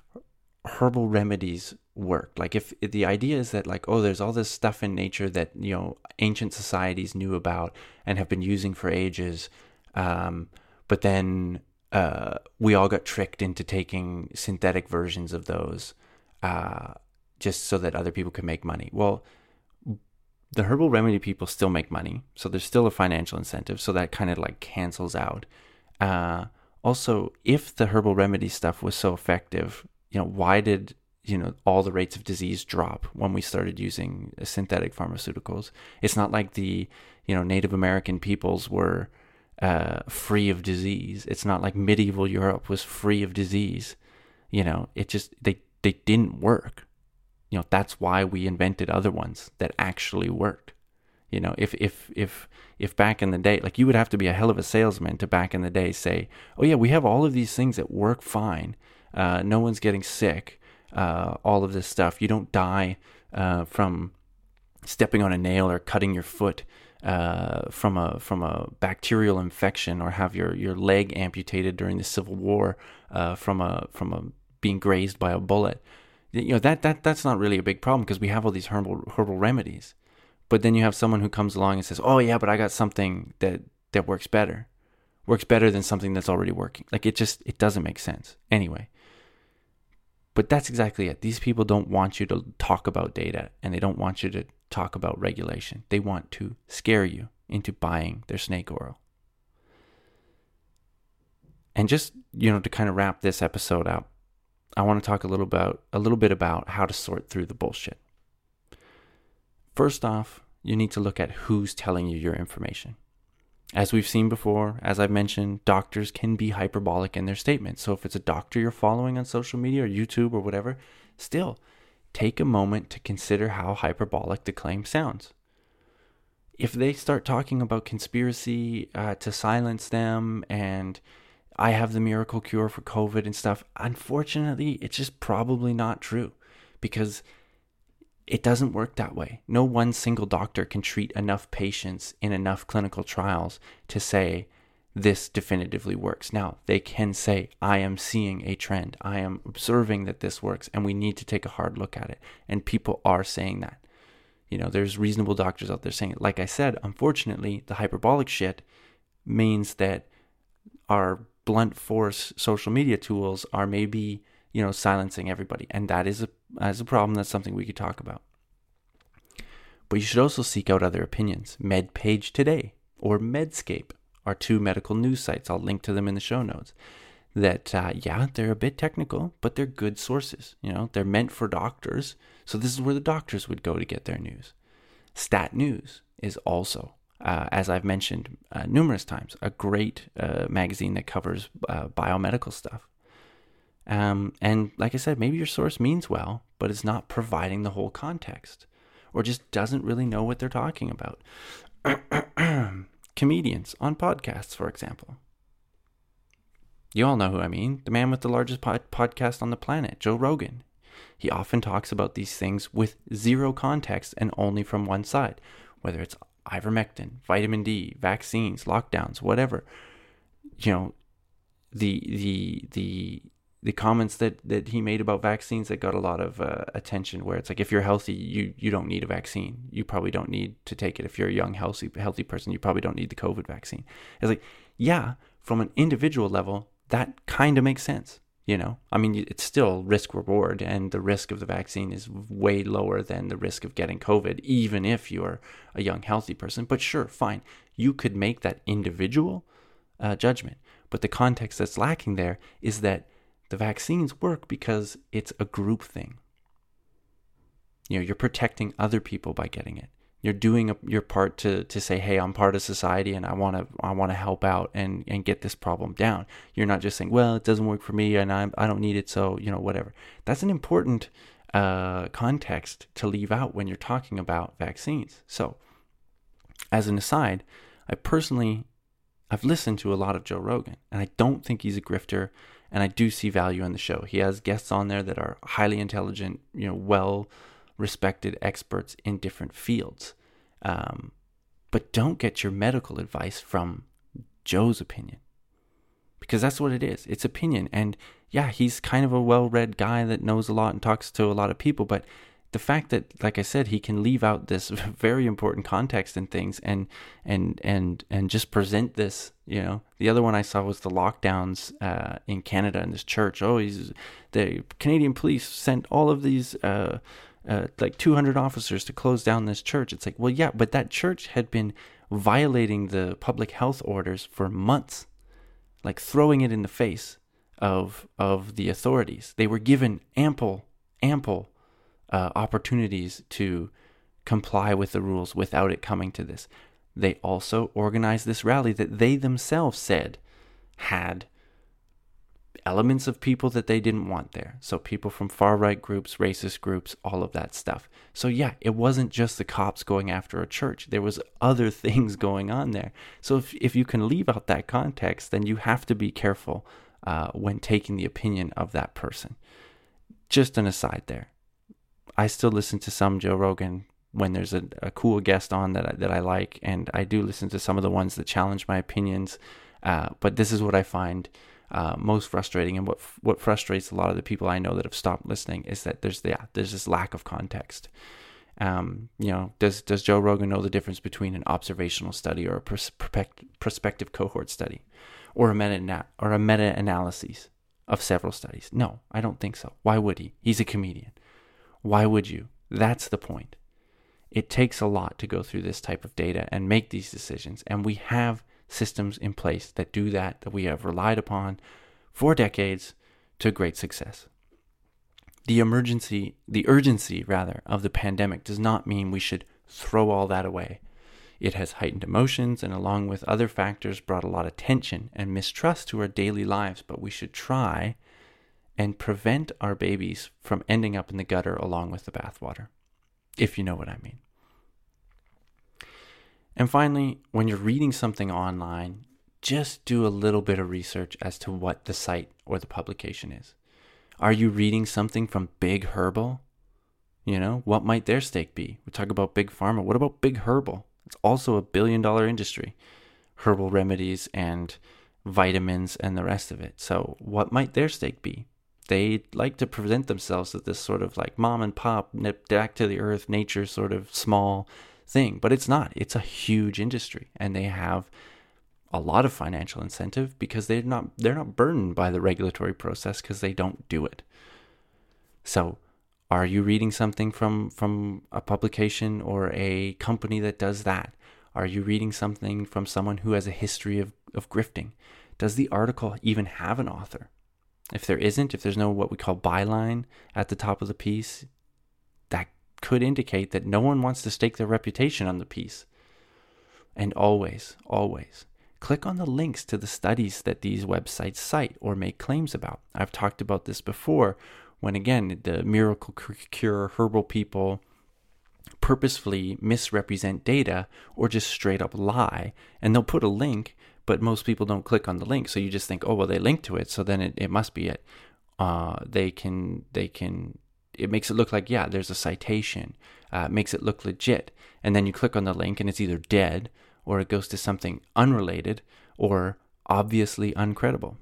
herbal remedies work like if, if, the idea is that like oh there's all this stuff in nature that you know ancient societies knew about and have been using for ages um, but then uh, we all got tricked into taking synthetic versions of those uh, just so that other people could make money well the herbal remedy people still make money so there's still a financial incentive so that kind of like cancels out uh, also if the herbal remedy stuff was so effective you know, why did you know all the rates of disease drop when we started using synthetic pharmaceuticals? It's not like the you know Native American peoples were uh, free of disease. It's not like medieval Europe was free of disease. You know, it just they they didn't work. You know, that's why we invented other ones that actually worked. You know, if if if if back in the day, like you would have to be a hell of a salesman to back in the day say, "Oh yeah, we have all of these things that work fine. Uh, no one's getting sick. Uh, all of this stuff. You don't die uh, from stepping on a nail or cutting your foot uh, from a from a bacterial infection, or have your, your leg amputated during the Civil War uh, from a from a being grazed by a bullet. You know that that that's not really a big problem because we have all these herbal herbal remedies. But then you have someone who comes along and says, "Oh yeah, but I got something that that works better." Works better than something that's already working. Like it just it doesn't make sense. Anyway, but that's exactly it. These people don't want you to talk about data and they don't want you to talk about regulation. They want to scare you into buying their snake oil. And just, you know, to kind of wrap this episode out, I want to talk a little about a little bit about how to sort through the bullshit. First off, you need to look at who's telling you your information. As we've seen before, as I've mentioned, doctors can be hyperbolic in their statements. So if it's a doctor you're following on social media or YouTube or whatever, still take a moment to consider how hyperbolic the claim sounds. If they start talking about conspiracy uh, to silence them and I have the miracle cure for COVID and stuff, unfortunately, it's just probably not true because it doesn't work that way. No one single doctor can treat enough patients in enough clinical trials to say this definitively works. Now, they can say, I am seeing a trend. I am observing that this works, and we need to take a hard look at it. And people are saying that. You know, there's reasonable doctors out there saying it. Like I said, unfortunately, the hyperbolic shit means that our blunt force social media tools are maybe, you know, silencing everybody. And that is a, as a problem. That's something we could talk about. But you should also seek out other opinions. MedPage Today or Medscape are two medical news sites. I'll link to them in the show notes. That, uh, yeah, they're a bit technical, but they're good sources. You know, they're meant for doctors. So this is where the doctors would go to get their news. Stat News is also, uh, as I've mentioned uh, numerous times, a great uh, magazine that covers uh, biomedical stuff. Um, and like I said, maybe your source means well, but it's not providing the whole context or just doesn't really know what they're talking about. <clears throat> Comedians on podcasts, for example. You all know who I mean the man with the largest pod- podcast on the planet, Joe Rogan. He often talks about these things with zero context and only from one side, whether it's ivermectin, vitamin D, vaccines, lockdowns, whatever. You know, the the the the comments that that he made about vaccines that got a lot of uh, attention where it's like if you're healthy you you don't need a vaccine. You probably don't need to take it. If you're a young healthy healthy person you probably don't need the covid vaccine. It's like yeah from an individual level that kind of makes sense you know i mean it's still risk reward and the risk of the vaccine is way lower than the risk of getting covid even if you're a young healthy person but sure fine you could make that individual uh, judgment but the context that's lacking there is that the vaccines work because it's a group thing. You know, you're protecting other people by getting it. You're doing a, your part to, to say, hey, I'm part of society and I want to I want to help out and, and get this problem down. You're not just saying, well, it doesn't work for me and I'm, I don't need it, so you know whatever. That's an important uh, context to leave out when you're talking about vaccines. So, as an aside, I personally I've listened to a lot of Joe Rogan and I don't think he's a grifter and I do see value in the show. He has guests on there that are highly intelligent, you know, well respected experts in different fields. Um, but don't get your medical advice from Joe's opinion because that's what it is. It's opinion. And yeah, he's kind of a well read guy that knows a lot and talks to a lot of people, but the fact that like i said he can leave out this <laughs> very important context and things and and and and just present this you know the other one i saw was the lockdowns uh, in canada in this church oh he's the canadian police sent all of these uh, uh, like 200 officers to close down this church it's like well yeah but that church had been violating the public health orders for months like throwing it in the face of of the authorities they were given ample ample uh, opportunities to comply with the rules without it coming to this. They also organized this rally that they themselves said had elements of people that they didn't want there. So, people from far right groups, racist groups, all of that stuff. So, yeah, it wasn't just the cops going after a church, there was other <laughs> things going on there. So, if, if you can leave out that context, then you have to be careful uh, when taking the opinion of that person. Just an aside there. I still listen to some Joe Rogan when there's a, a cool guest on that I, that I like, and I do listen to some of the ones that challenge my opinions. Uh, but this is what I find uh, most frustrating, and what what frustrates a lot of the people I know that have stopped listening is that there's yeah there's this lack of context. Um, you know, does does Joe Rogan know the difference between an observational study or a prospective cohort study, or a meta or a meta analysis of several studies? No, I don't think so. Why would he? He's a comedian. Why would you? That's the point. It takes a lot to go through this type of data and make these decisions. And we have systems in place that do that, that we have relied upon for decades to great success. The emergency, the urgency rather, of the pandemic does not mean we should throw all that away. It has heightened emotions and, along with other factors, brought a lot of tension and mistrust to our daily lives, but we should try and prevent our babies from ending up in the gutter along with the bathwater, if you know what I mean. And finally, when you're reading something online, just do a little bit of research as to what the site or the publication is. Are you reading something from Big Herbal? You know, what might their stake be? We talk about Big Pharma. What about Big Herbal? It's also a billion dollar industry. Herbal remedies and vitamins and the rest of it. So, what might their stake be? They like to present themselves as this sort of like mom and pop, back to the earth, nature sort of small thing, but it's not. It's a huge industry, and they have a lot of financial incentive because they're not they're not burdened by the regulatory process because they don't do it. So, are you reading something from from a publication or a company that does that? Are you reading something from someone who has a history of, of grifting? Does the article even have an author? If there isn't, if there's no what we call byline at the top of the piece, could indicate that no one wants to stake their reputation on the piece. And always, always, click on the links to the studies that these websites cite or make claims about. I've talked about this before when, again, the miracle cure herbal people purposefully misrepresent data or just straight up lie. And they'll put a link, but most people don't click on the link. So you just think, oh, well, they linked to it. So then it, it must be it. Uh, they can, they can, it makes it look like, yeah, there's a citation, uh, makes it look legit. And then you click on the link and it's either dead or it goes to something unrelated or obviously uncredible.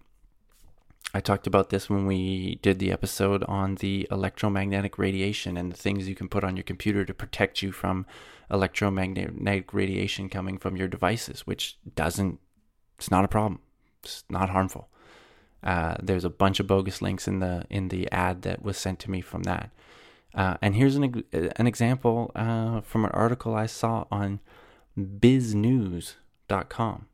I talked about this when we did the episode on the electromagnetic radiation and the things you can put on your computer to protect you from electromagnetic radiation coming from your devices, which doesn't, it's not a problem. It's not harmful. Uh, there's a bunch of bogus links in the in the ad that was sent to me from that. Uh, and here's an an example uh, from an article I saw on biznews.com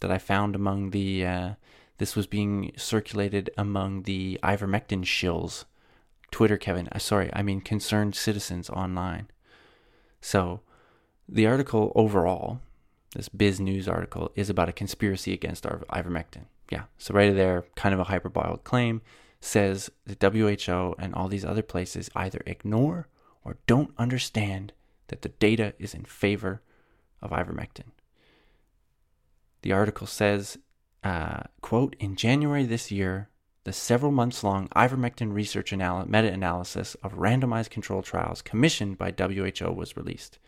that I found among the. Uh, this was being circulated among the ivermectin shills. Twitter, Kevin. Uh, sorry, I mean concerned citizens online. So, the article overall, this Biz News article, is about a conspiracy against ivermectin. Yeah, so right there, kind of a hyperbolic claim, says the WHO and all these other places either ignore or don't understand that the data is in favor of ivermectin. The article says, uh, quote, in January this year, the several months long ivermectin research anal- meta analysis of randomized controlled trials commissioned by WHO was released.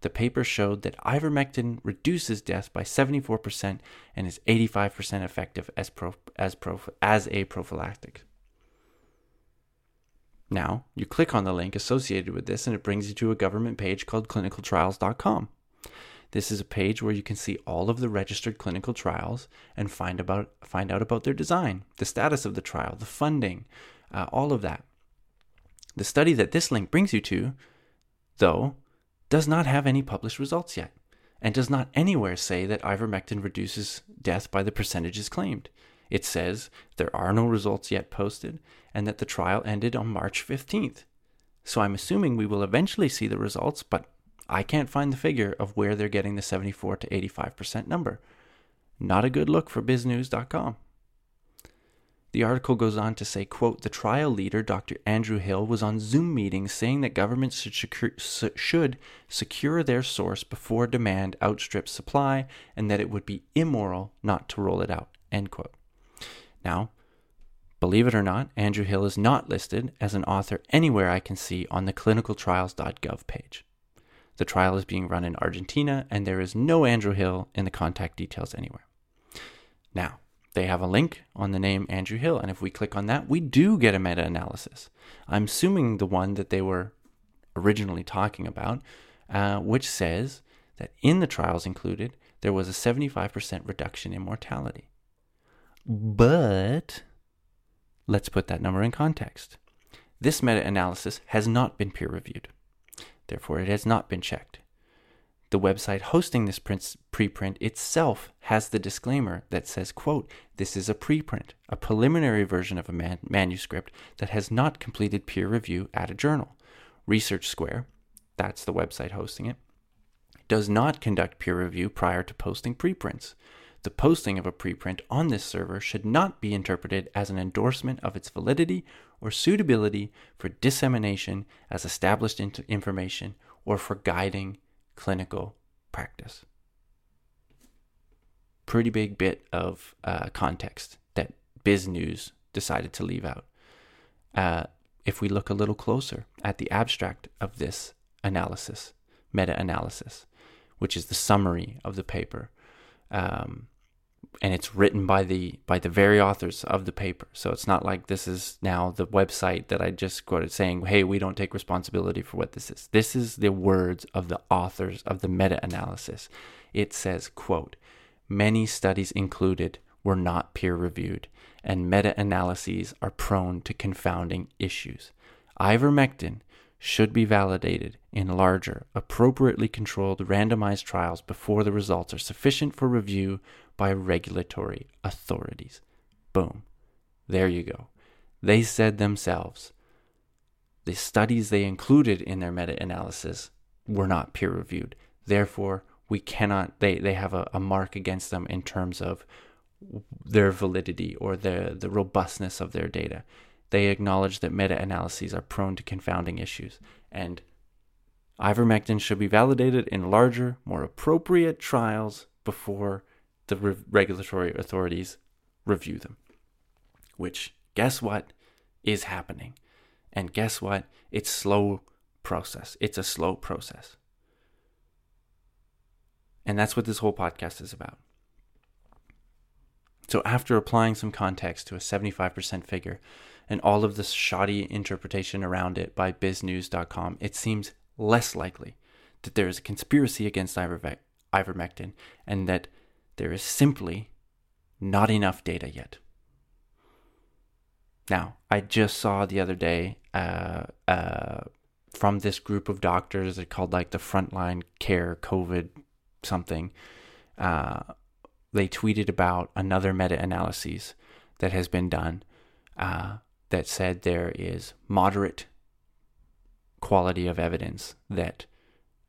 The paper showed that ivermectin reduces death by 74% and is 85% effective as, pro- as, pro- as a prophylactic. Now, you click on the link associated with this, and it brings you to a government page called clinicaltrials.com. This is a page where you can see all of the registered clinical trials and find about find out about their design, the status of the trial, the funding, uh, all of that. The study that this link brings you to, though, does not have any published results yet, and does not anywhere say that ivermectin reduces death by the percentages claimed. It says there are no results yet posted and that the trial ended on March 15th. So I'm assuming we will eventually see the results, but I can't find the figure of where they're getting the 74 to 85% number. Not a good look for biznews.com. The article goes on to say, quote, the trial leader, Dr. Andrew Hill, was on Zoom meetings saying that governments should secure, should secure their source before demand outstrips supply and that it would be immoral not to roll it out, end quote. Now, believe it or not, Andrew Hill is not listed as an author anywhere I can see on the clinicaltrials.gov page. The trial is being run in Argentina, and there is no Andrew Hill in the contact details anywhere. Now, they have a link on the name Andrew Hill, and if we click on that, we do get a meta analysis. I'm assuming the one that they were originally talking about, uh, which says that in the trials included, there was a 75% reduction in mortality. But let's put that number in context. This meta analysis has not been peer reviewed. Therefore, it has not been checked. The website hosting this preprint itself has the disclaimer that says, quote, this is a preprint, a preliminary version of a man- manuscript that has not completed peer review at a journal. Research Square, that's the website hosting it, does not conduct peer review prior to posting preprints. The posting of a preprint on this server should not be interpreted as an endorsement of its validity or suitability for dissemination as established information or for guiding clinical practice. Pretty big bit of uh, context that Biz News decided to leave out. Uh, if we look a little closer at the abstract of this analysis, meta analysis, which is the summary of the paper, um, and it's written by the by the very authors of the paper. So it's not like this is now the website that I just quoted saying, "Hey, we don't take responsibility for what this is." This is the words of the authors of the meta-analysis. It says, "quote Many studies included were not peer-reviewed, and meta-analyses are prone to confounding issues. Ivermectin should be validated in larger, appropriately controlled randomized trials before the results are sufficient for review by regulatory authorities. Boom. There you go. They said themselves the studies they included in their meta analysis were not peer reviewed. Therefore, we cannot, they, they have a, a mark against them in terms of their validity or the, the robustness of their data. They acknowledge that meta analyses are prone to confounding issues, and ivermectin should be validated in larger, more appropriate trials before the re- regulatory authorities review them. Which, guess what, is happening. And guess what? It's slow process. It's a slow process. And that's what this whole podcast is about. So, after applying some context to a 75% figure and all of this shoddy interpretation around it by biznews.com, it seems less likely that there is a conspiracy against ivermectin and that there is simply not enough data yet. Now, I just saw the other day uh, uh, from this group of doctors, they're called like the Frontline Care COVID something. Uh, they tweeted about another meta analysis that has been done uh, that said there is moderate quality of evidence that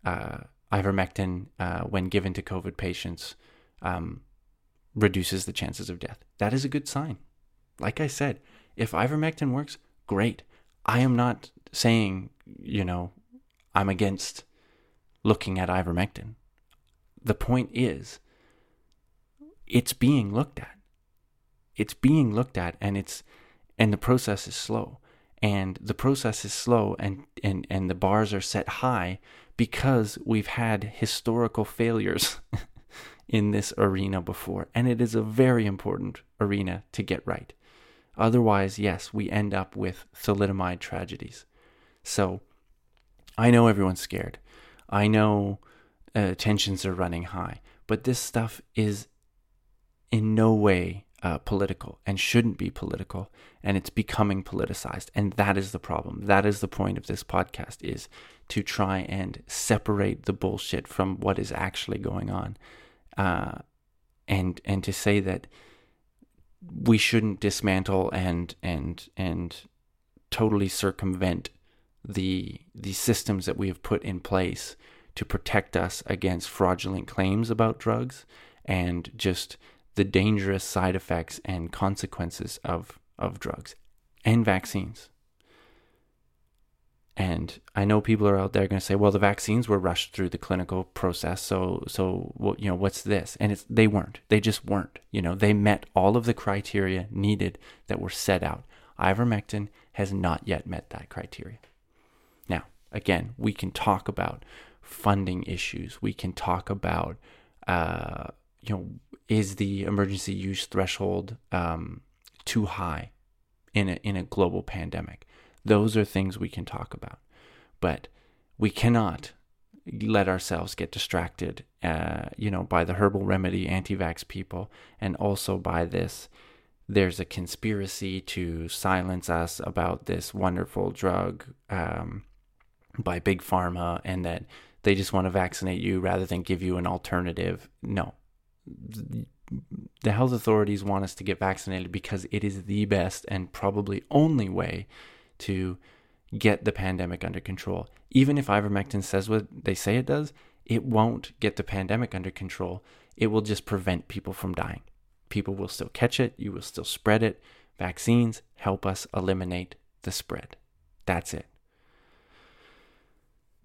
uh, ivermectin, uh, when given to COVID patients, um, reduces the chances of death. That is a good sign. Like I said, if ivermectin works, great. I am not saying, you know, I'm against looking at ivermectin. The point is, it's being looked at. It's being looked at, and it's and the process is slow. And the process is slow, and and and the bars are set high because we've had historical failures <laughs> in this arena before, and it is a very important arena to get right. Otherwise, yes, we end up with thalidomide tragedies. So, I know everyone's scared. I know uh, tensions are running high, but this stuff is in no way uh, political and shouldn't be political, and it's becoming politicized, and that is the problem. That is the point of this podcast: is to try and separate the bullshit from what is actually going on uh, and and to say that we shouldn't dismantle and and and totally circumvent the the systems that we have put in place to protect us against fraudulent claims about drugs and just the dangerous side effects and consequences of of drugs and vaccines. And I know people are out there going to say, "Well, the vaccines were rushed through the clinical process, so so you know what's this?" And it's they weren't. They just weren't. You know, they met all of the criteria needed that were set out. Ivermectin has not yet met that criteria. Now, again, we can talk about funding issues. We can talk about, uh, you know, is the emergency use threshold um, too high in a in a global pandemic? Those are things we can talk about. But we cannot let ourselves get distracted, uh, you know, by the herbal remedy anti vax people and also by this. There's a conspiracy to silence us about this wonderful drug um, by Big Pharma and that they just want to vaccinate you rather than give you an alternative. No. The health authorities want us to get vaccinated because it is the best and probably only way to get the pandemic under control. Even if ivermectin says what they say it does, it won't get the pandemic under control. It will just prevent people from dying. People will still catch it, you will still spread it. Vaccines help us eliminate the spread. That's it.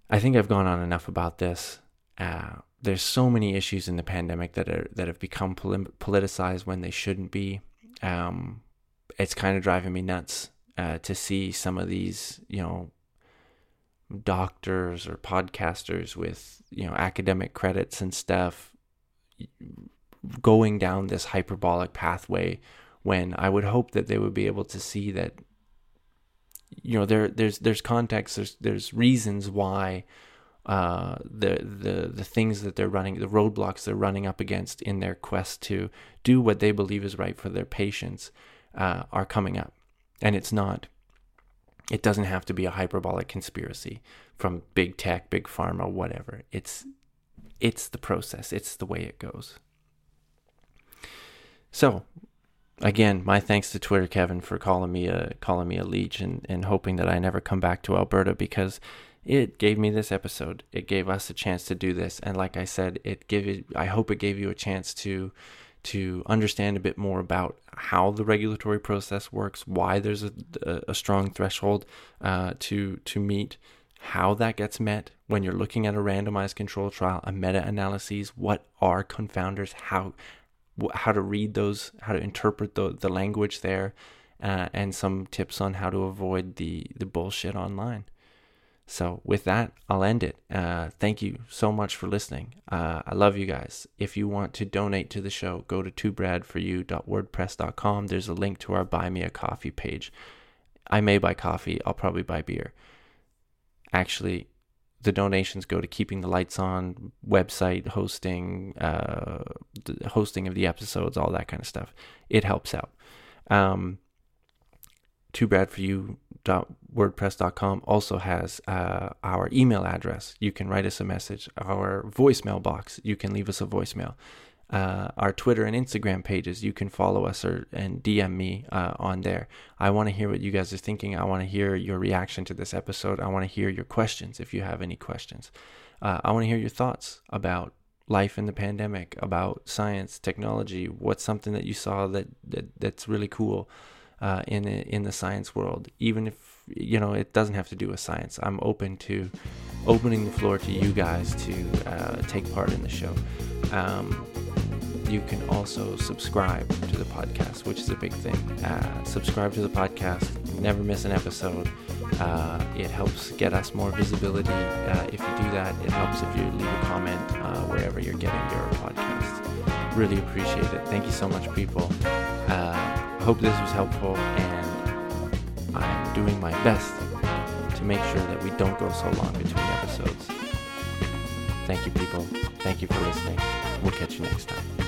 I think I've gone on enough about this. Uh, there's so many issues in the pandemic that are that have become politicized when they shouldn't be. Um, it's kind of driving me nuts uh, to see some of these, you know, doctors or podcasters with, you know, academic credits and stuff going down this hyperbolic pathway when I would hope that they would be able to see that you know there there's there's context there's there's reasons why uh, the the the things that they're running the roadblocks they're running up against in their quest to do what they believe is right for their patients uh, are coming up. And it's not it doesn't have to be a hyperbolic conspiracy from big tech big pharma whatever. It's it's the process. It's the way it goes. So again, my thanks to Twitter Kevin for calling me a calling me a leech and, and hoping that I never come back to Alberta because it gave me this episode. It gave us a chance to do this, and like I said, it gave it. I hope it gave you a chance to to understand a bit more about how the regulatory process works, why there's a, a strong threshold uh, to to meet, how that gets met when you're looking at a randomized control trial, a meta-analysis, what are confounders, how how to read those, how to interpret the, the language there, uh, and some tips on how to avoid the, the bullshit online. So, with that, I'll end it. Uh, thank you so much for listening. Uh, I love you guys. If you want to donate to the show, go to toobadforyou.wordpress.com. There's a link to our Buy Me a Coffee page. I may buy coffee, I'll probably buy beer. Actually, the donations go to keeping the lights on, website hosting, uh, hosting of the episodes, all that kind of stuff. It helps out. Um, too bad for you wordpress.com also has uh, our email address you can write us a message our voicemail box you can leave us a voicemail uh, our Twitter and Instagram pages. You can follow us or and DM me uh, on there. I want to hear what you guys are thinking. I want to hear your reaction to this episode. I want to hear your questions if you have any questions. Uh, I want to hear your thoughts about life in the pandemic, about science, technology. What's something that you saw that, that that's really cool uh, in in the science world, even if you know it doesn't have to do with science. I'm open to opening the floor to you guys to uh, take part in the show. Um, you can also subscribe to the podcast, which is a big thing. Uh, subscribe to the podcast, never miss an episode. Uh, it helps get us more visibility. Uh, if you do that, it helps if you leave a comment uh, wherever you're getting your podcast. Really appreciate it. Thank you so much, people. Hope this was helpful, and I'm doing my best to make sure that we don't go so long between episodes. Thank you, people. Thank you for listening. We'll catch you next time.